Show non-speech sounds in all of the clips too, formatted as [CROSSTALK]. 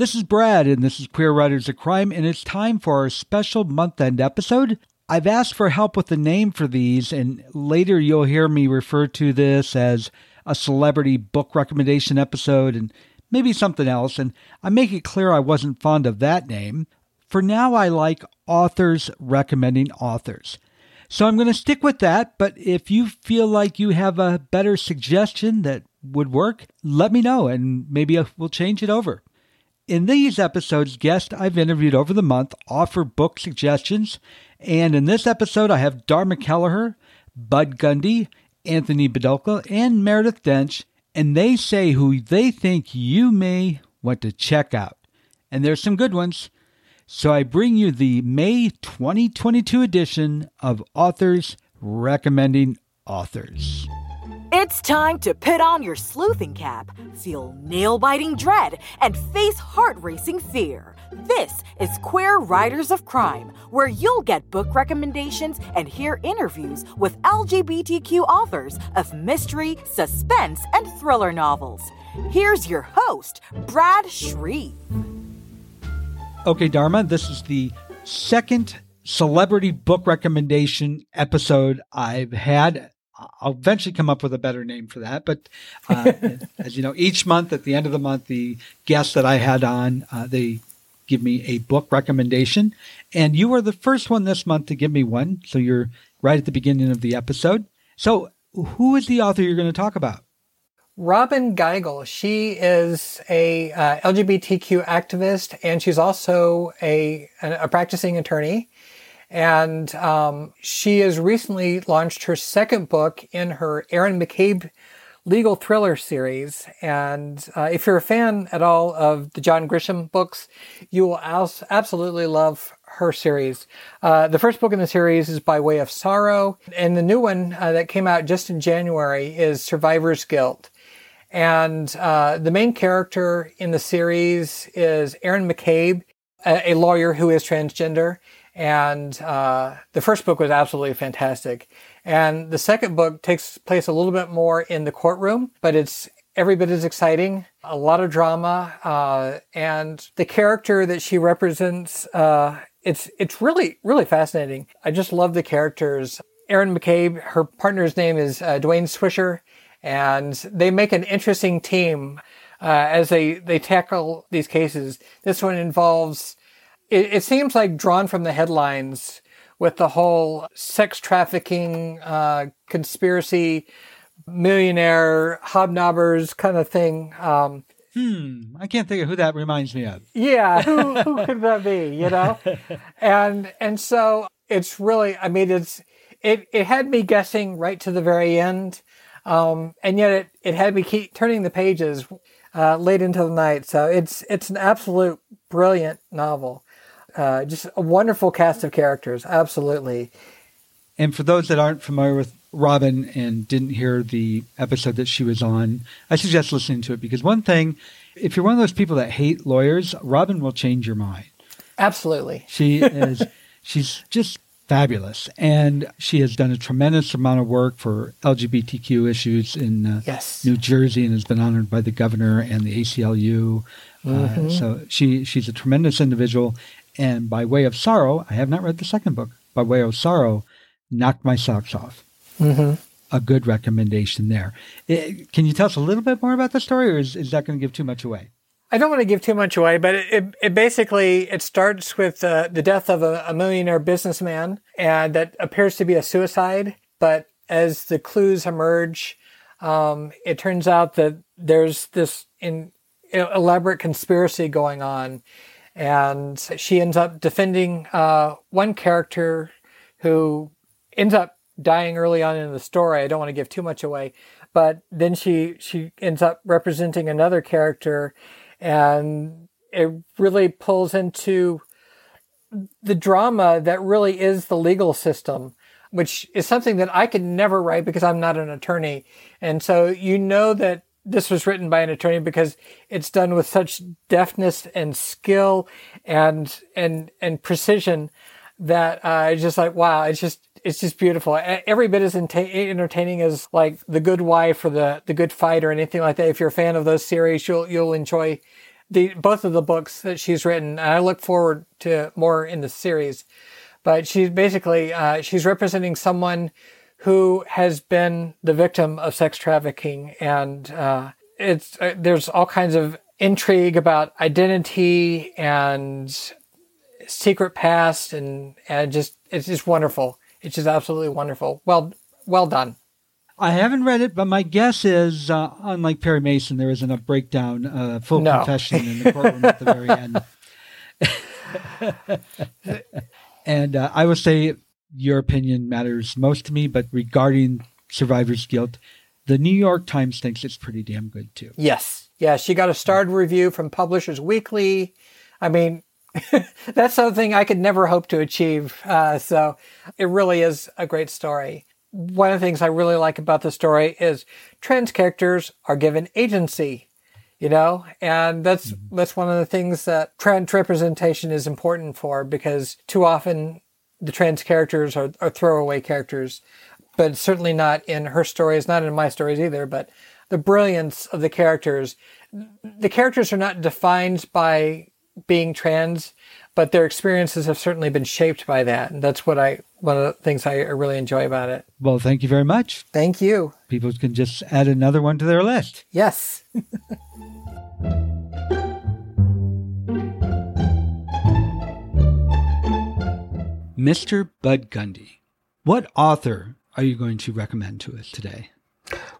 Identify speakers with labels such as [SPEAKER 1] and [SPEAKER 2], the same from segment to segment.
[SPEAKER 1] This is Brad, and this is Queer Writers of Crime, and it's time for our special month end episode. I've asked for help with the name for these, and later you'll hear me refer to this as a celebrity book recommendation episode and maybe something else, and I make it clear I wasn't fond of that name. For now, I like authors recommending authors. So I'm going to stick with that, but if you feel like you have a better suggestion that would work, let me know and maybe we'll change it over. In these episodes, guests I've interviewed over the month offer book suggestions. And in this episode, I have Dharma Kelleher, Bud Gundy, Anthony Bidulka, and Meredith Doench, and they say who they think you may want to check out. And there's some good ones. So I bring you the May 2022 edition of Authors Recommending Authors.
[SPEAKER 2] It's time to put on your sleuthing cap, feel nail biting dread, and face heart racing fear. This is Queer Writers of Crime, where you'll get book recommendations and hear interviews with LGBTQ authors of mystery, suspense, and thriller novels. Here's your host, Brad Shreve.
[SPEAKER 1] Okay, Dharma, this is the second celebrity book recommendation episode I've had I'll eventually come up with a better name for that. But uh, [LAUGHS] as you know, each month at the end of the month, the guests that I had on, uh, they give me a book recommendation. And you are the first one this month to give me one. So you're right at the beginning of the episode. So who is the author you're going to talk about?
[SPEAKER 3] Robyn Gigl. She is a uh, LGBTQ activist, and she's also a, a practicing attorney. And um, she has recently launched her second book in her Erin McCabe legal thriller series. And uh, if you're a fan at all of the John Grisham books, you will als- absolutely love her series. Uh, the first book in the series is By Way of Sorrow, and the new one uh, that came out just in January is Survivor's Guilt. And uh, the main character in the series is Erin McCabe, a, a lawyer who is transgender and uh, the first book was absolutely fantastic. And the second book takes place a little bit more in the courtroom, but it's every bit as exciting. A lot of drama, uh, and the character that she represents, uh, it's it's really really fascinating. I just love the characters. Erin McCabe, her partner's name is uh, Duane Swisher, and they make an interesting team uh, as they they tackle these cases. This one involves it, it seems like drawn from the headlines with the whole sex trafficking uh, conspiracy, millionaire hobnobbers kind of thing. Um,
[SPEAKER 1] hmm, I can't think of who that reminds me of.
[SPEAKER 3] Yeah, [LAUGHS] who, who could that be? You know, and and so it's really, I mean, it's it it had me guessing right to the very end, um, and yet it it had me keep turning the pages uh, late into the night. So it's it's an absolute brilliant novel. Uh, just a wonderful cast of characters, absolutely.
[SPEAKER 1] And for those that aren't familiar with Robyn and didn't hear the episode that she was on, I suggest listening to it because one thing, if you're one of those people that hate lawyers, Robyn will change your mind.
[SPEAKER 3] Absolutely.
[SPEAKER 1] She is, [LAUGHS] she's just fabulous. And she has done a tremendous amount of work for LGBTQ issues in uh,
[SPEAKER 3] yes.
[SPEAKER 1] New Jersey and has been honored by the governor and the ACLU. Uh, mm-hmm. Uh, so she, she's a tremendous individual. And by way of sorrow, I have not read the second book. By way of sorrow, knocked my socks off.
[SPEAKER 3] Mm-hmm.
[SPEAKER 1] A good recommendation there. It, eh, can you tell us a little bit more about the story, or is, is that going to give too much away?
[SPEAKER 3] I don't want to give too much away, but it, it, it basically it starts with uh, the death of a, a, millionaire businessman, and that appears to be a suicide. But as the clues emerge, um, it turns out that there's this in, elaborate conspiracy going on, and she ends up defending uh, one character who ends up dying early on in the story. I don't want to give too much away, but then she she ends up representing another character, and it really pulls into the drama that really is the legal system, which is something that I could never write because I'm not an attorney, and so you know that this was written by an attorney because it's done with such deftness and skill and and and precision that uh, it's just like wow, it's just it's just beautiful. Every bit as entertaining as like The Good Wife or the The Good Fight or anything like that. If you're a fan of those series, you'll you'll enjoy the both of the books that she's written. And I look forward to more in the series. But she's basically uh, she's representing someone who has been the victim of sex trafficking, and uh, it's uh, there's all kinds of intrigue about identity and secret past, and and just it's just wonderful. It's just absolutely wonderful. Well, well done.
[SPEAKER 1] I haven't read it, but my guess is, uh, unlike Perry Mason, there isn't a breakdown, uh, full no. confession in the courtroom at the very end. [LAUGHS] [LAUGHS] and uh, I would say your opinion matters most to me, but regarding survivor's guilt, the New York Times thinks it's pretty damn good too.
[SPEAKER 3] Yes. Yeah, she got a starred review from Publishers Weekly. I mean, [LAUGHS] that's something I could never hope to achieve. Uh, so it really is a great story one of the things I really like about the story is trans characters are given agency, you know, and that's mm-hmm. that's one of the things that trans representation is important for because too often the trans characters are, are throwaway characters, but certainly not in her stories, not in my stories either. But the brilliance of the characters, the characters are not defined by being trans but their experiences have certainly been shaped by that. And that's what I, one of the things I really enjoy about it.
[SPEAKER 1] Well, thank you very much.
[SPEAKER 3] Thank you.
[SPEAKER 1] People can just add another one to their list.
[SPEAKER 3] Yes. [LAUGHS]
[SPEAKER 1] Mr. Bud Gundy, what author are you going to recommend to us today?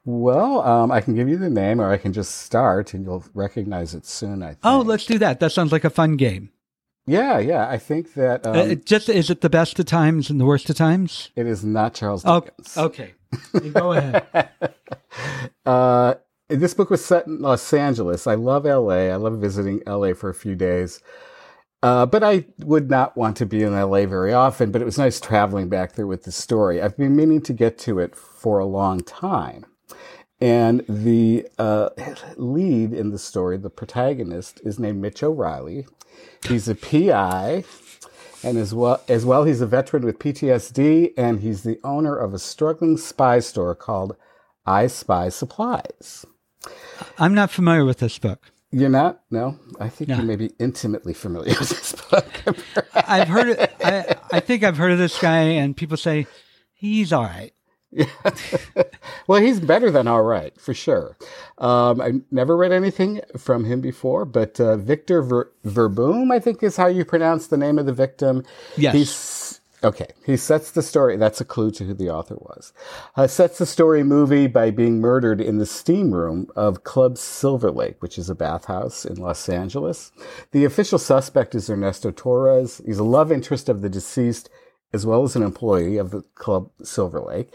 [SPEAKER 4] Well, um, I can give you the name, or I can just start, and you'll recognize it soon. I think.
[SPEAKER 1] Oh, let's do that. That sounds like a fun game.
[SPEAKER 4] Yeah, yeah. I think that uh, um,
[SPEAKER 1] uh, just is it the best of times and the worst of times?
[SPEAKER 4] It is not Charles
[SPEAKER 1] Dickens. Okay, okay. go ahead. [LAUGHS]
[SPEAKER 4] uh, this book was set in Los Angeles. I love L.A. I love visiting L.A. for a few days. Uh, but I would not want to be in LA very often, but it was nice traveling back there with the story. I've been meaning to get to it for a long time. And the uh, lead in the story, the protagonist, is named Mitch O'Reilly. He's a PI, and as well as well, he's a veteran with PTSD, and he's the owner of a struggling spy store called I Spy Supplies.
[SPEAKER 1] I'm not familiar with this book.
[SPEAKER 4] You're not? No, I think no. you may be intimately familiar with this book. [LAUGHS]
[SPEAKER 1] I've heard it. I, I think I've heard of this guy, and people say he's all right. Yeah. [LAUGHS]
[SPEAKER 4] well, he's better than all right, for sure. Um, I never read anything from him before, but uh, Victor Ver- Verboom, I think is how you pronounce the name of the victim.
[SPEAKER 1] Yes.
[SPEAKER 4] He's, okay. He sets the story. That's a clue to who the author was. Uh, sets the story movie by being murdered in the steam room of Club Silver Lake, which is a bathhouse in Los Angeles. The official suspect is Ernesto Torres. He's a love interest of the deceased as well as an employee of the club Silver Lake.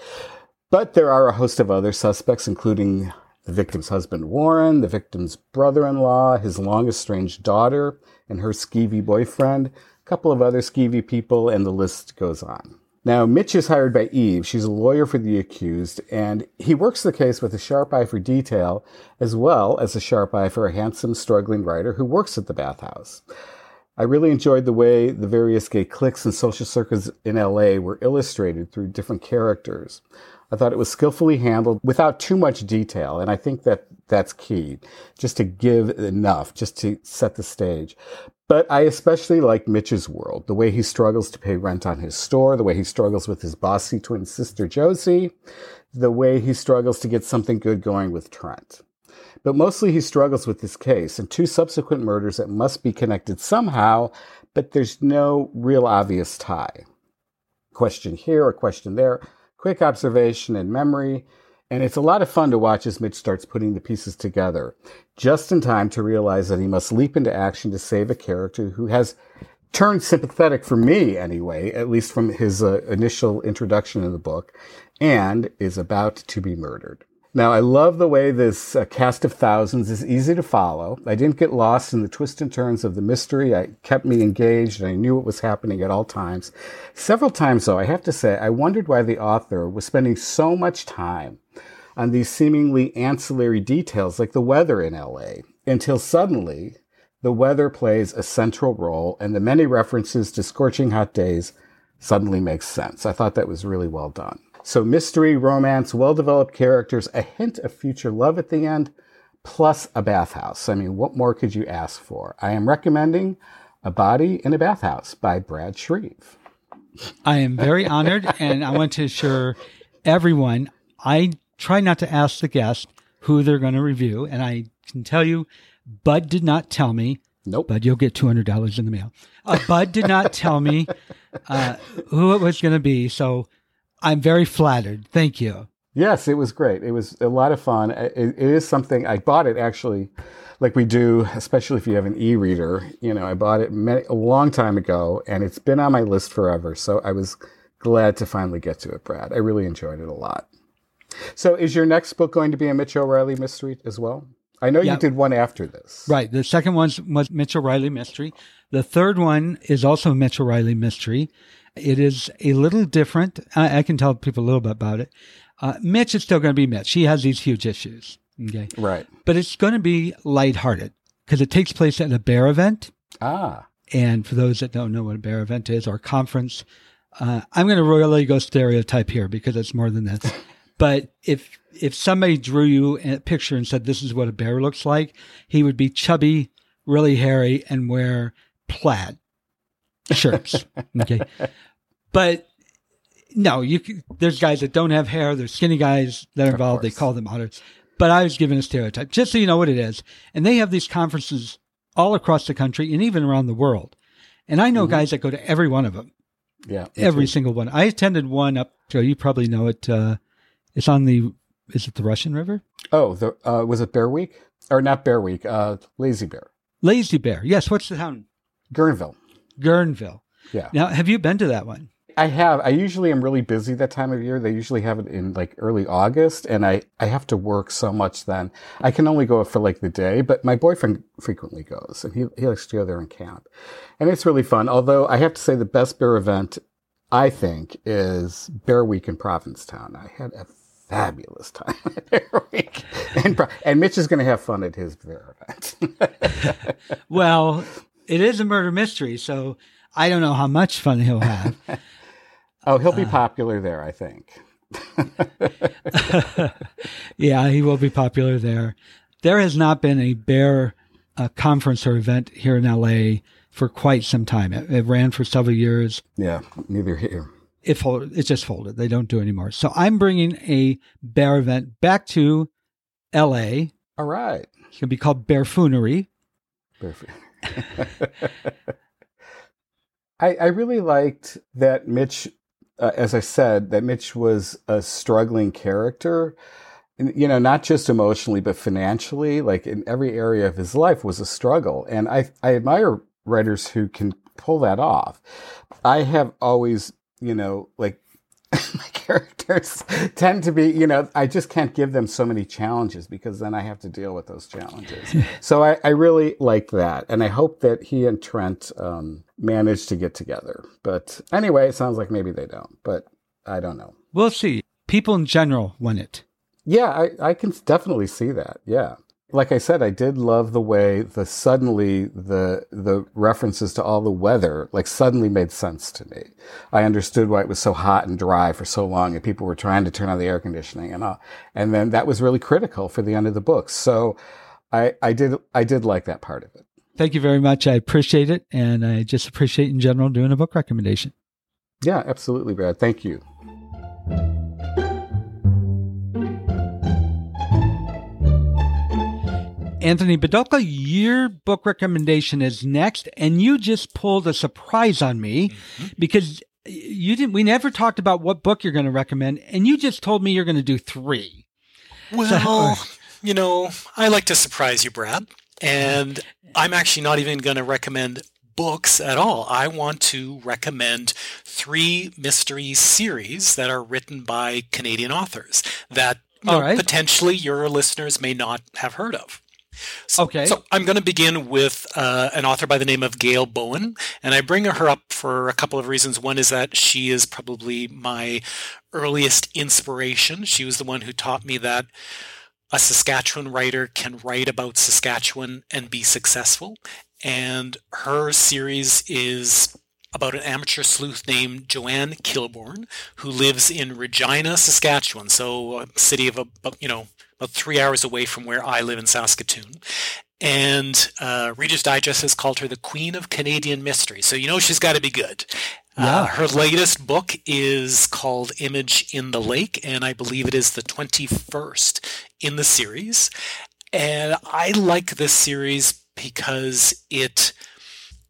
[SPEAKER 4] But there are a host of other suspects, including the victim's husband Warren, the victim's brother in law, his long estranged daughter, and her skeevy boyfriend, a couple of other skeevy people, and the list goes on. Now, Mitch is hired by Eve. She's a lawyer for the accused, and he works the case with a sharp eye for detail, as well as a sharp eye for a handsome, struggling writer who works at the bathhouse. I really enjoyed the way the various gay cliques and social circles in LA were illustrated through different characters. I thought it was skillfully handled without too much detail, and I think that that's key, just to give enough, just to set the stage. But I especially like Mitch's world, the way he struggles to pay rent on his store, the way he struggles with his bossy twin sister Josie, the way he struggles to get something good going with Trent. But mostly he struggles with this case and two subsequent murders that must be connected somehow, but there's no real obvious tie. Question here, a question there, quick observation and memory. And it's a lot of fun to watch as Mitch starts putting the pieces together, just in time to realize that he must leap into action to save a character who has turned sympathetic for me anyway, at least from his uh, initial introduction in the book, and is about to be murdered. Now, I love the way this uh, cast of thousands is easy to follow. I didn't get lost in the twists and turns of the mystery. I kept me engaged and I knew what was happening at all times. Several times, though, I have to say, I wondered why the author was spending so much time on these seemingly ancillary details like the weather in LA until suddenly the weather plays a central role and the many references to scorching hot days suddenly makes sense. I thought that was really well done. So mystery, romance, well-developed characters, a hint of future love at the end, plus a bathhouse. I mean, what more could you ask for? I am recommending A Body in a Bathhouse by Brad Shreve.
[SPEAKER 1] I am very honored, and I want to assure everyone I try not to ask the guest who they're going to review, and I can tell you, Bud did not tell me.
[SPEAKER 4] Nope.
[SPEAKER 1] Bud, you'll get two hundred dollars in the mail. Uh, Bud did not tell me uh, who it was going to be, so I'm very flattered. Thank you.
[SPEAKER 4] Yes, it was great. It was a lot of fun. It, it is something I bought it actually, like we do, especially if you have an e-reader. You know, I bought it many, a long time ago, and it's been on my list forever. So I was glad to finally get to it, Brad. I really enjoyed it a lot. So, is your next book going to be a Mitch O'Reilly mystery as well? I know you did one after this.
[SPEAKER 1] Right. The second one was Mitch O'Reilly Mystery. The third one is also a Mitch O'Reilly Mystery. It is a little different. I, I can tell people a little bit about it. Uh, Mitch is still going to be Mitch. He has these huge issues. Okay.
[SPEAKER 4] Right.
[SPEAKER 1] But it's going to be lighthearted because it takes place at a bear event.
[SPEAKER 4] Ah.
[SPEAKER 1] And for those that don't know what a bear event is or conference, uh, I'm going to really go stereotype here because it's more than this. [LAUGHS] but if if somebody drew you a picture and said this is what a bear looks like, he would be chubby, really hairy, and wear plaid shirts. okay, but no, you there's guys that don't have hair. There's skinny guys that are involved. They call them otters. But I was given a stereotype, just so you know what it is. And they have these conferences all across the country and even around the world. And I know guys that go to every one of them,
[SPEAKER 4] Yeah.
[SPEAKER 1] every single one. I attended one up. Joe, you probably know it. Uh, it's on the. Is it the Russian River?
[SPEAKER 4] Oh, the, uh, was it Bear Week? Or not Bear Week, uh, Lazy Bear.
[SPEAKER 1] Lazy Bear. Yes. What's the town?
[SPEAKER 4] Guerneville.
[SPEAKER 1] Guerneville.
[SPEAKER 4] Yeah.
[SPEAKER 1] Now, have you been to that one?
[SPEAKER 4] I have. I usually am really busy that time of year. They usually have it in like early August, and I, I have to work so much then. I can only go for like the day, but my boyfriend frequently goes, and he, he likes to go there and camp. And it's really fun. Although I have to say the best bear event, I think, is Bear Week in Provincetown. I had a fabulous time at [LAUGHS] Bear Week. And, and Mitch is going to have fun at his bear event. [LAUGHS]
[SPEAKER 1] Well, it is a murder mystery, so I don't know how much fun he'll have. [LAUGHS]
[SPEAKER 4] oh, he'll be popular there, I think. [LAUGHS]
[SPEAKER 1] yeah, he will be popular there. There has not been a bear uh, conference or event here in LA for quite some time. It, it ran for several years.
[SPEAKER 4] Yeah, neither here.
[SPEAKER 1] It folded. It just folded. They don't do it anymore. So I'm bringing a bear event back to LA.
[SPEAKER 4] All right.
[SPEAKER 1] It's going to be called Bearfoonery.
[SPEAKER 4] Perfect. [LAUGHS] [LAUGHS] I, I really liked that Mitch, uh, as I said, that Mitch was a struggling character. You know, not just emotionally, but financially, like in every area of his life was a struggle. And I, I admire writers who can pull that off. I have always, you know, like [LAUGHS] my characters tend to be, you know, I just can't give them so many challenges because then I have to deal with those challenges. [LAUGHS] so I, I really like that. And I hope that he and Trent um, manage to get together. But anyway, it sounds like maybe they don't, but I don't know.
[SPEAKER 1] We'll see. People in general want it.
[SPEAKER 4] Yeah, I, I can definitely see that. Yeah. Like I said, I did love the way the suddenly the the references to all the weather like suddenly made sense to me. I understood why it was so hot and dry for so long, and people were trying to turn on the air conditioning and all. And then that was really critical for the end of the book. So I I did I did like that part of it.
[SPEAKER 1] Thank you very much. I appreciate it. And I just appreciate in general doing a book recommendation.
[SPEAKER 4] Yeah, absolutely, Brad. Thank you.
[SPEAKER 1] Anthony Bidulka, your book recommendation is next, and you just pulled a surprise on me because you didn't. We never talked about what book you're going to recommend, and you just told me you're going to do three.
[SPEAKER 5] Well, you know, I like to surprise you, Brad. And I'm actually not even going to recommend books at all. I want to recommend three mystery series that are written by Canadian authors that uh,
[SPEAKER 1] right.
[SPEAKER 5] potentially your listeners may not have heard of. So,
[SPEAKER 1] Okay.
[SPEAKER 5] So I'm going to begin with uh, an author by the name of Gail Bowen, and I bring her up for a couple of reasons. One is that she is probably my earliest inspiration. She was the one who taught me that a Saskatchewan writer can write about Saskatchewan and be successful. And her series is about an amateur sleuth named Joanne Kilbourn, who lives in Regina, Saskatchewan, so a city of a you know about three hours away from where I live in Saskatoon. And uh, Reader's Digest has called her the Queen of Canadian Mystery. So you know she's got to be good. Uh, yeah. Uh, her latest book is called Image in the Lake, and I believe it is the 21st in the series. And I like this series because it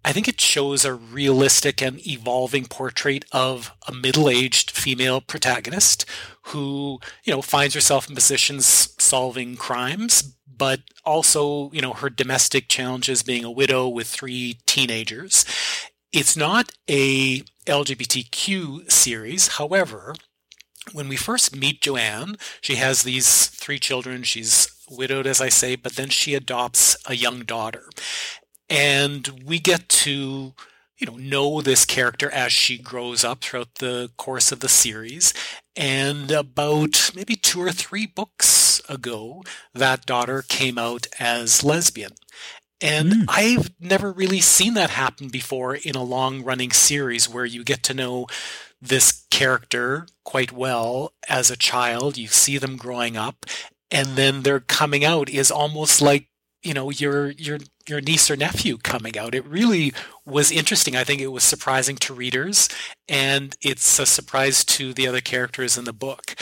[SPEAKER 5] I think it shows a realistic and evolving portrait of a middle-aged female protagonist who, you know, finds herself in positions solving crimes, but also, you know, her domestic challenges being a widow with three teenagers. It's not a LGBTQ series. However, when we first meet Joanne, she has these three children. She's widowed, as I say, but then she adopts a young daughter and we get to you know know this character as she grows up throughout the course of the series and about maybe two or three books ago that daughter came out as lesbian and mm. I've never really seen that happen before in a long running series where you get to know this character quite well as a child. You see them growing up, and then their coming out is almost like you know your your your niece or nephew coming out. It really was interesting. I think it was surprising to readers, and it's a surprise to the other characters in the book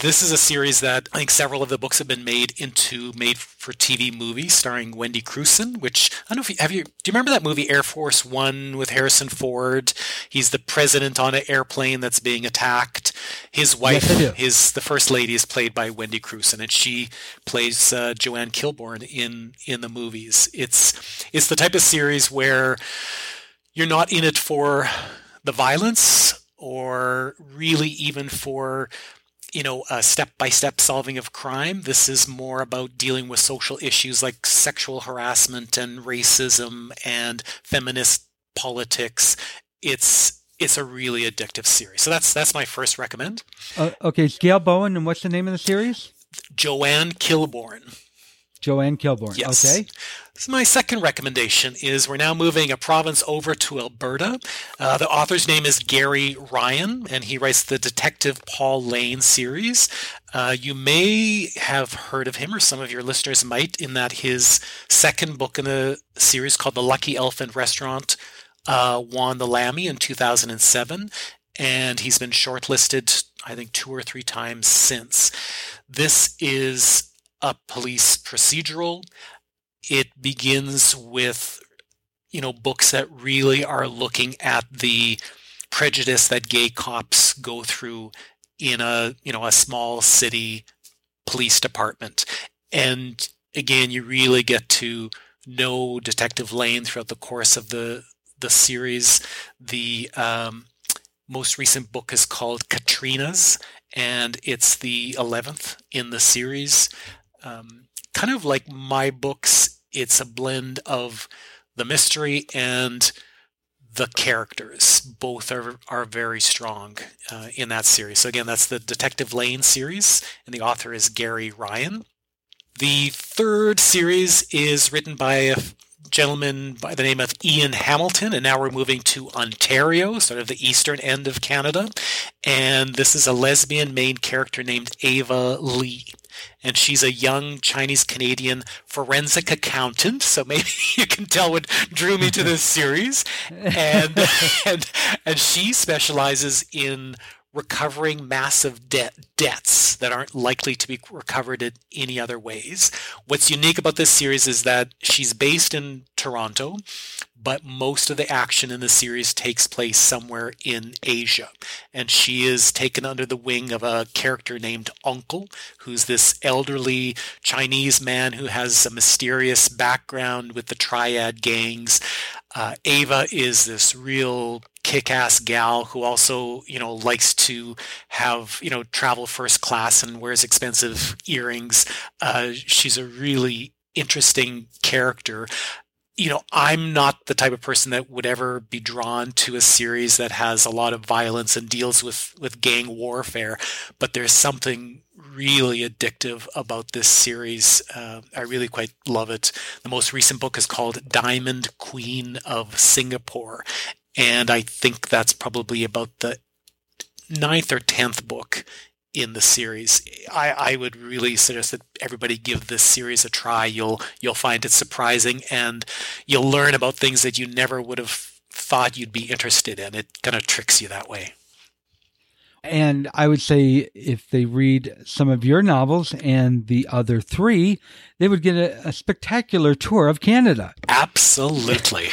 [SPEAKER 5] this is a series that I think several of the books have been made into made for TV movies starring Wendy Crewson, which I don't know if you have you do you remember that movie Air Force One with Harrison Ford? He's the president on an airplane that's being attacked. His wife, yes, his the first lady, is played by Wendy Crewson, and she plays uh, Joanne Kilbourn in in the movies. It's it's the type of series where you're not in it for the violence or really even for you know, a step-by-step solving of crime. This is more about dealing with social issues like sexual harassment and racism and feminist politics. It's it's a really addictive series. So that's that's my first recommend.
[SPEAKER 1] Uh, okay, Gail Bowen, and what's the name of the series?
[SPEAKER 5] Joanne Kilbourn.
[SPEAKER 1] Joanne Kilbourn.
[SPEAKER 5] Yes.
[SPEAKER 1] Okay.
[SPEAKER 5] So my second recommendation is we're now moving a province over to Alberta. Uh, the author's name is Garry Ryan, and he writes the Detective Paul Lane series. Uh, you may have heard of him, or some of your listeners might, in that his second book in the series called The Lucky Elephant Restaurant uh, won the Lammy in 2007, and he's been shortlisted, I think, two or three times since. This is a police procedural. It begins with, you know, books that really are looking at the prejudice that gay cops go through in a, you know, a small city police department. And again, you really get to know Detective Lane throughout the course of the the series. The um, most recent book is called Katrina's, and it's the 11th in the series um, kind of like my books, it's a blend of the mystery and the characters. Both are are very strong uh, in that series. So again, that's the Detective Lane series, and the author is Garry Ryan. The third series is written by a gentleman by the name of Ian Hamilton, and now we're moving to Ontario, sort of the eastern end of Canada. And this is a lesbian main character named Ava Lee and she's a young Chinese Canadian forensic accountant. So maybe [LAUGHS] you can tell what drew me to this series. And [LAUGHS] and and she specializes in recovering massive debt debts that aren't likely to be recovered in any other ways. What's unique about this series is that she's based in Toronto, but most of the action in the series takes place somewhere in Asia. And she is taken under the wing of a character named Uncle, who's this elderly Chinese man who has a mysterious background with the triad gangs. Uh, Ava is this real kick-ass gal who also, you know, likes to have, you know, travel first class and wears expensive earrings. Uh, she's a really interesting character you know, I'm not the type of person that would ever be drawn to a series that has a lot of violence and deals with, with gang warfare, but there's something really addictive about this series. Uh, I really quite love it. The most recent book is called Diamond Queen of Singapore, and I think that's probably about the ninth or tenth book in the series. I, I would really suggest that everybody give this series a try. You'll you'll find it surprising and you'll learn about things that you never would have thought you'd be interested in. It kind of tricks you that way.
[SPEAKER 1] And I would say if they read some of your novels and the other three, they would get a, a spectacular tour of Canada.
[SPEAKER 5] Absolutely.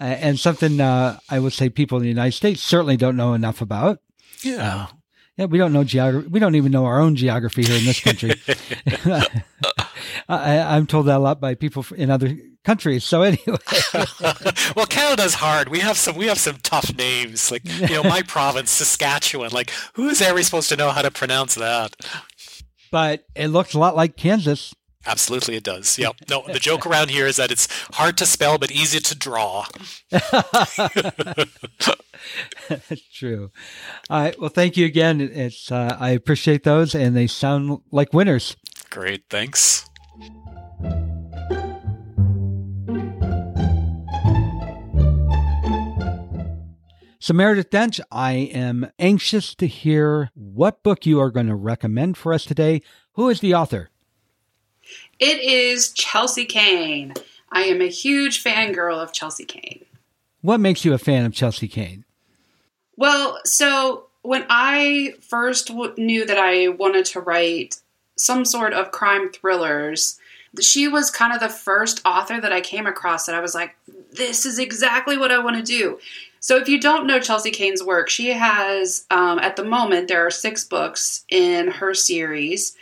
[SPEAKER 1] Uh, and something uh, I would say people in the United States certainly don't know enough about.
[SPEAKER 5] Yeah.
[SPEAKER 1] Yeah, we don't know geography. We don't even know our own geography here in this country. [LAUGHS] [LAUGHS] I, am told that a lot by people in other countries. So anyway, [LAUGHS]
[SPEAKER 5] well, Canada's hard. We have some. We have some tough names, like you know, my province, Saskatchewan. Like, who is ever supposed to know how to pronounce that?
[SPEAKER 1] But it looks a lot like Kansas.
[SPEAKER 5] Absolutely, it does. Yep. [LAUGHS] No, the joke around here is that it's hard to spell but easy to draw.
[SPEAKER 1] That's [LAUGHS] true. All right. Well, thank you again. It's uh, I appreciate those, and they sound like winners.
[SPEAKER 5] Great. Thanks.
[SPEAKER 1] So, Meredith Doench, I am anxious to hear what book you are going to recommend for us today. Who is the author?
[SPEAKER 6] It is Chelsea Cain. I am a huge fangirl of Chelsea Cain.
[SPEAKER 1] What makes you a fan of Chelsea Cain?
[SPEAKER 6] Well, so when I first w- knew that I wanted to write some sort of crime thrillers, she was kind of the first author that I came across that I was like, this is exactly what I want to do. So, if you don't know Chelsea Cain's work, she has, um, at the moment, there are six books in her series.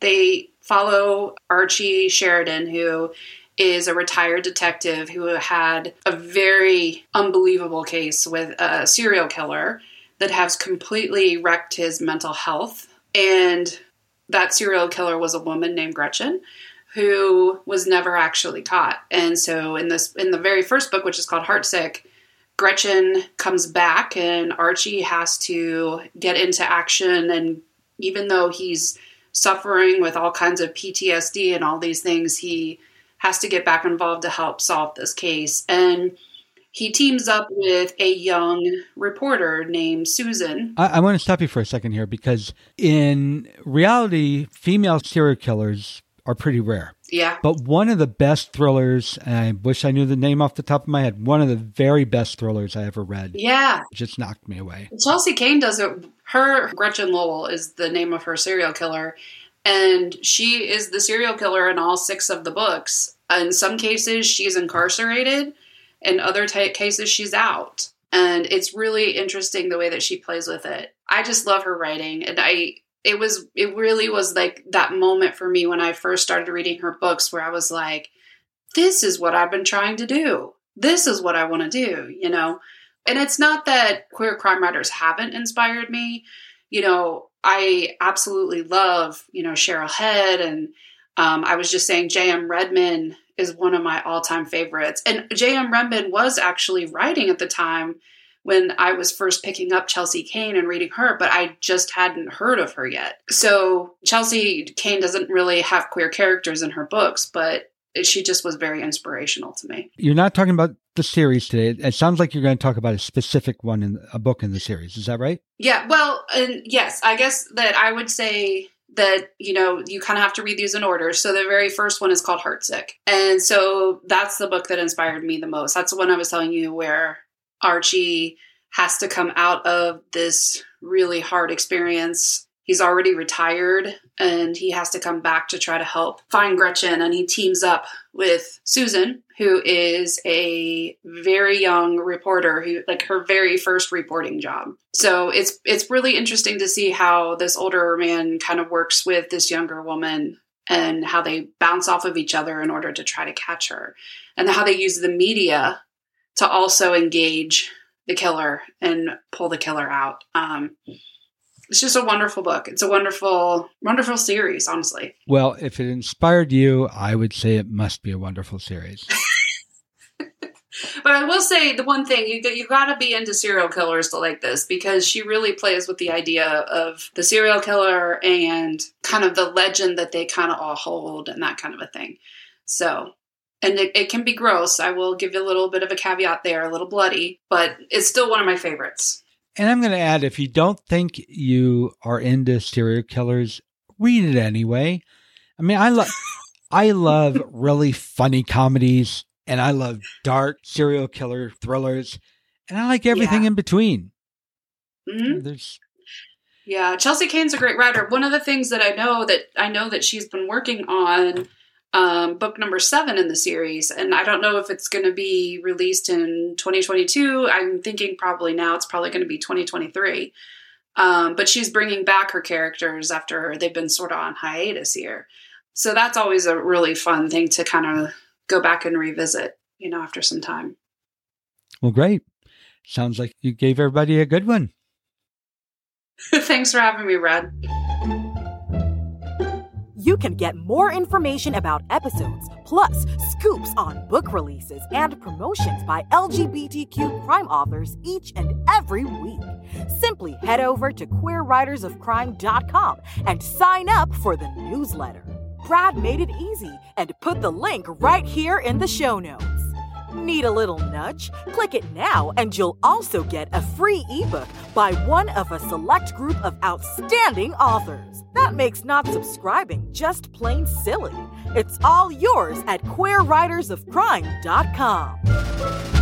[SPEAKER 6] They follow Archie Sheridan, who is a retired detective who had a very unbelievable case with a serial killer that has completely wrecked his mental health. And that serial killer was a woman named Gretchen who was never actually caught. And so in this in the very first book which is called Heartsick, Gretchen comes back and Archie has to get into action and even though he's suffering with all kinds of PTSD and all these things, he has to get back involved to help solve this case. And he teams up with a young reporter named Susan.
[SPEAKER 1] I, I want to stop you for a second here because in reality, female serial killers are pretty rare.
[SPEAKER 6] Yeah.
[SPEAKER 1] But one of the best thrillers, and I wish I knew the name off the top of my head, one of the very best thrillers I ever read.
[SPEAKER 6] Yeah.
[SPEAKER 1] Just knocked me away.
[SPEAKER 6] Chelsea Cain does it. Her, Gretchen Lowell, is the name of her serial killer. And she is the serial killer in all six of the books. In some cases, she's incarcerated. In other t- cases, she's out. And it's really interesting the way that she plays with it. I just love her writing. And I, it was, it really was like that moment for me when I first started reading her books where I was like, this is what I've been trying to do. This is what I want to do, you know? And it's not that queer crime writers haven't inspired me. You know, I absolutely love, you know, Cheryl Head. And um, I was just saying, J.M. Redmann is one of my all time favorites. And J.M. Redmann was actually writing at the time when I was first picking up Chelsea Cain and reading her, but I just hadn't heard of her yet. So Chelsea Cain doesn't really have queer characters in her books, but she just was very inspirational to me.
[SPEAKER 1] You're not talking about the series today. It sounds like you're going to talk about a specific one in a book in the series. Is that right?
[SPEAKER 6] Yeah. Well, and yes, I guess that I would say that you know you kind of have to read these in order. So the very first one is called Heartsick, and so that's the book that inspired me the most. That's the one I was telling you where Archie has to come out of this really hard experience he's already retired and he has to come back to try to help find Gretchen. And he teams up with Susan, who is a very young reporter who like her very first reporting job. So it's it's really interesting to see how this older man kind of works with this younger woman and how they bounce off of each other in order to try to catch her and how they use the media to also engage the killer and pull the killer out. Um, it's just a wonderful book. It's a wonderful, wonderful series, honestly.
[SPEAKER 1] Well, if it inspired you, I would say it must be a wonderful series. [LAUGHS]
[SPEAKER 6] but I will say the one thing you you got to be into serial killers to like this because she really plays with the idea of the serial killer and kind of the legend that they kind of all hold and that kind of a thing. So, and it, it can be gross. I will give you a little bit of a caveat there, a little bloody, but it's still one of my favorites.
[SPEAKER 1] And I'm going to add if you don't think you are into serial killers, read it anyway. I mean, I love [LAUGHS] I love really funny comedies and I love dark serial killer thrillers and I like everything
[SPEAKER 6] Yeah.
[SPEAKER 1] in between.
[SPEAKER 6] Mhm.
[SPEAKER 1] There's
[SPEAKER 6] Yeah, Chelsea Cain's a great writer. One of the things that I know that I know that she's been working on um, book number seven in the series, and I don't know if it's going to be released in 2022. I'm thinking probably now it's probably going to be 2023. Um, but she's bringing back her characters after they've been sort of on hiatus here, so that's always a really fun thing to kind of go back and revisit, you know, after some time.
[SPEAKER 1] well great. Sounds like you gave everybody a good one. [LAUGHS]
[SPEAKER 6] Thanks for having me, Red.
[SPEAKER 2] You can get more information about episodes, plus scoops on book releases and promotions by LGBTQ crime authors each and every week. Simply head over to queerwritersofcrime.com and sign up for the newsletter. Brad made it easy and put the link right here in the show notes. Need a little nudge? Click it now, and you'll also get a free ebook by one of a select group of outstanding authors. That makes not subscribing just plain silly. It's all yours at queerwritersofcrime.com.